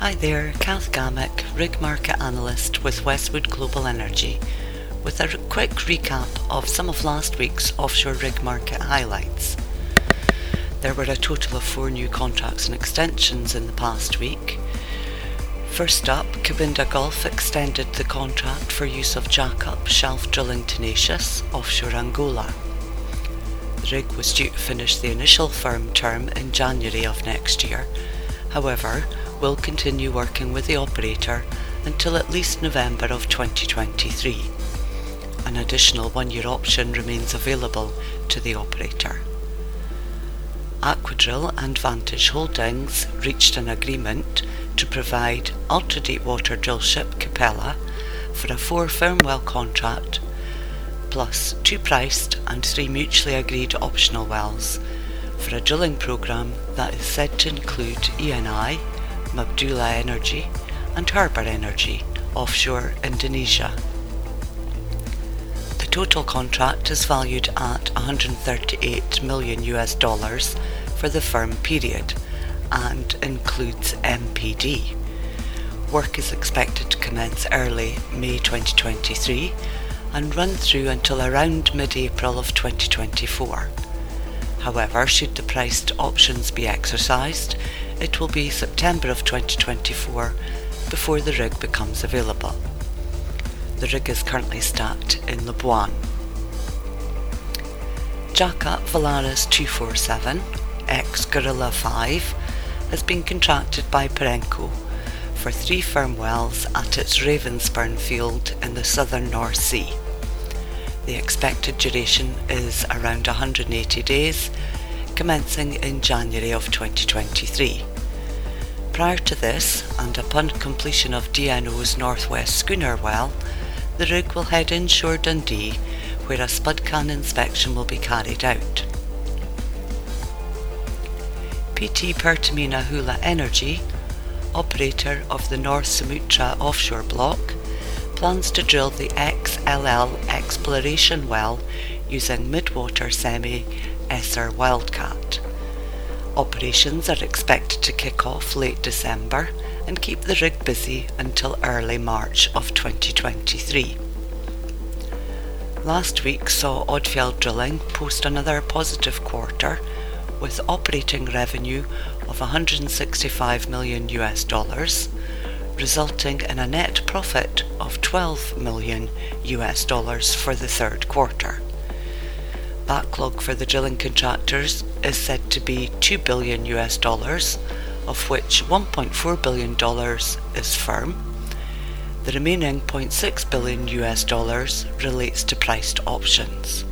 Hi there, Kath Gammack, rig market analyst with Westwood Global Energy, with a quick recap of some of last week's offshore rig market highlights. There were a total of four new contracts and extensions in the past week. First up, Cabinda Gulf extended the contract for use of jackup shelf drilling Tenacious offshore Angola. The rig was due to finish the initial firm term in January of next year. However, will continue working with the operator until at least November of 2023. An additional one-year option remains available to the operator. Aquadrill and Vantage Holdings reached an agreement to provide ultra-deepwater drillship Capella for a four firm well contract plus two priced and three mutually agreed optional wells for a drilling programme that is said to include ENI, Mubadala Energy and Harbour Energy offshore Indonesia. The total contract is valued at 138 million US dollars for the firm period and includes MPD. Work is expected to commence early May 2023 and run through until around mid-April of 2024. However, should the priced options be exercised, it will be September of 2024 before the rig becomes available. The rig is currently stacked in Labuan. Jackup Valaris 247, ex Gorilla 5, has been contracted by Perenco for three firm wells at its Ravenspurn field in the southern North Sea. The expected duration is around 180 days, commencing in January of 2023. Prior to this, and upon completion of DNO's Northwest Schooner well, the rig will head inshore Dundee, where a spud can inspection will be carried out. PT Pertamina Hulu Energy, operator of the North Sumatra offshore block, plans to drill the XLL exploration well using midwater semi Essar Wildcat. Operations are expected to kick off late December and keep the rig busy until early March of 2023. Last week saw Odfjell Drilling post another positive quarter with operating revenue of 165 million US dollars, resulting in a net profit of 12 million US dollars for the third quarter. Backlog for the drilling contractors is said to be 2 billion US dollars, of which 1.4 billion dollars is firm. The remaining 0.6 billion US dollars relates to priced options.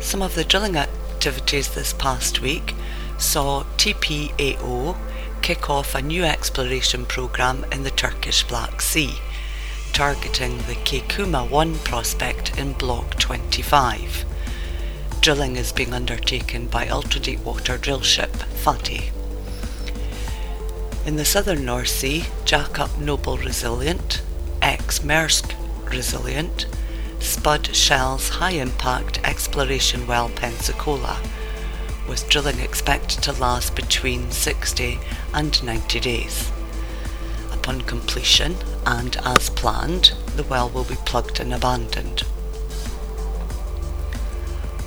Some of the drilling activities this past week saw TPAO kick off a new exploration program in the Turkish Black Sea, targeting the Çaycuma 1 prospect in Block 25. Drilling is being undertaken by ultra-deepwater drillship Fatih. In the southern North Sea, jackup Noble Resilient, ex-Maersk Resilient, spud Shell's high-impact exploration well Pensacola, with drilling expected to last between 60 and 90 days. Upon completion, and as planned, the well will be plugged and abandoned.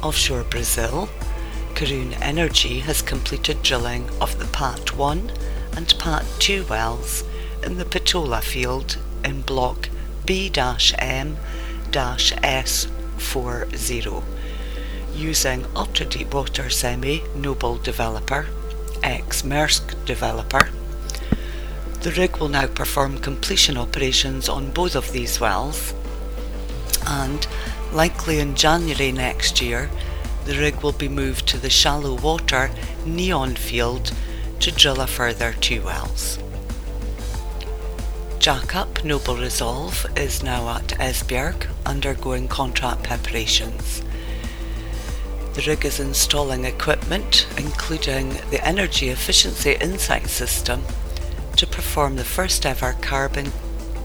Offshore Brazil, Karoon Energy has completed drilling of the PAT 1 and PAT 2 wells in the Patola field in Block B-M S40 using ultra deepwater semi Noble developer, ex Maersk developer. The rig will now perform completion operations on both of these wells, and likely in January next year, the rig will be moved to the shallow water Neon field to drill a further two wells. Jackup Noble Resolve is now at Esbjerg undergoing contract preparations. The rig is installing equipment, including the Energy Efficiency Insight System, to perform the first ever carbon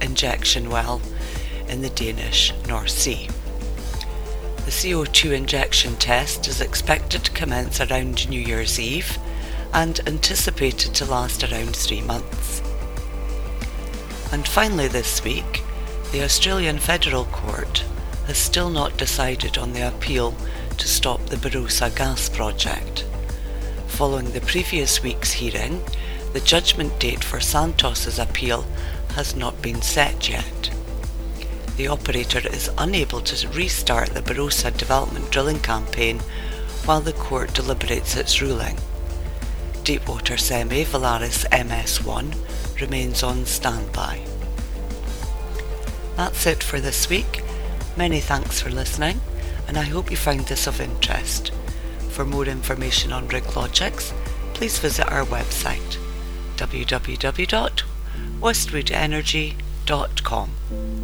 injection well in the Danish North Sea. The CO2 injection test is expected to commence around New Year's Eve and anticipated to last around three months. And finally this week, the Australian Federal Court has still not decided on the appeal to stop the Barossa gas project. Following the previous week's hearing, the judgment date for Santos's appeal has not been set yet. The operator is unable to restart the Barossa development drilling campaign while the court deliberates its ruling. Deepwater Semi Valaris MS1 remains on standby. That's it for this week. Many thanks for listening, and I hope you found this of interest. For more information on RigLogix, please visit our website www.westwoodenergy.com.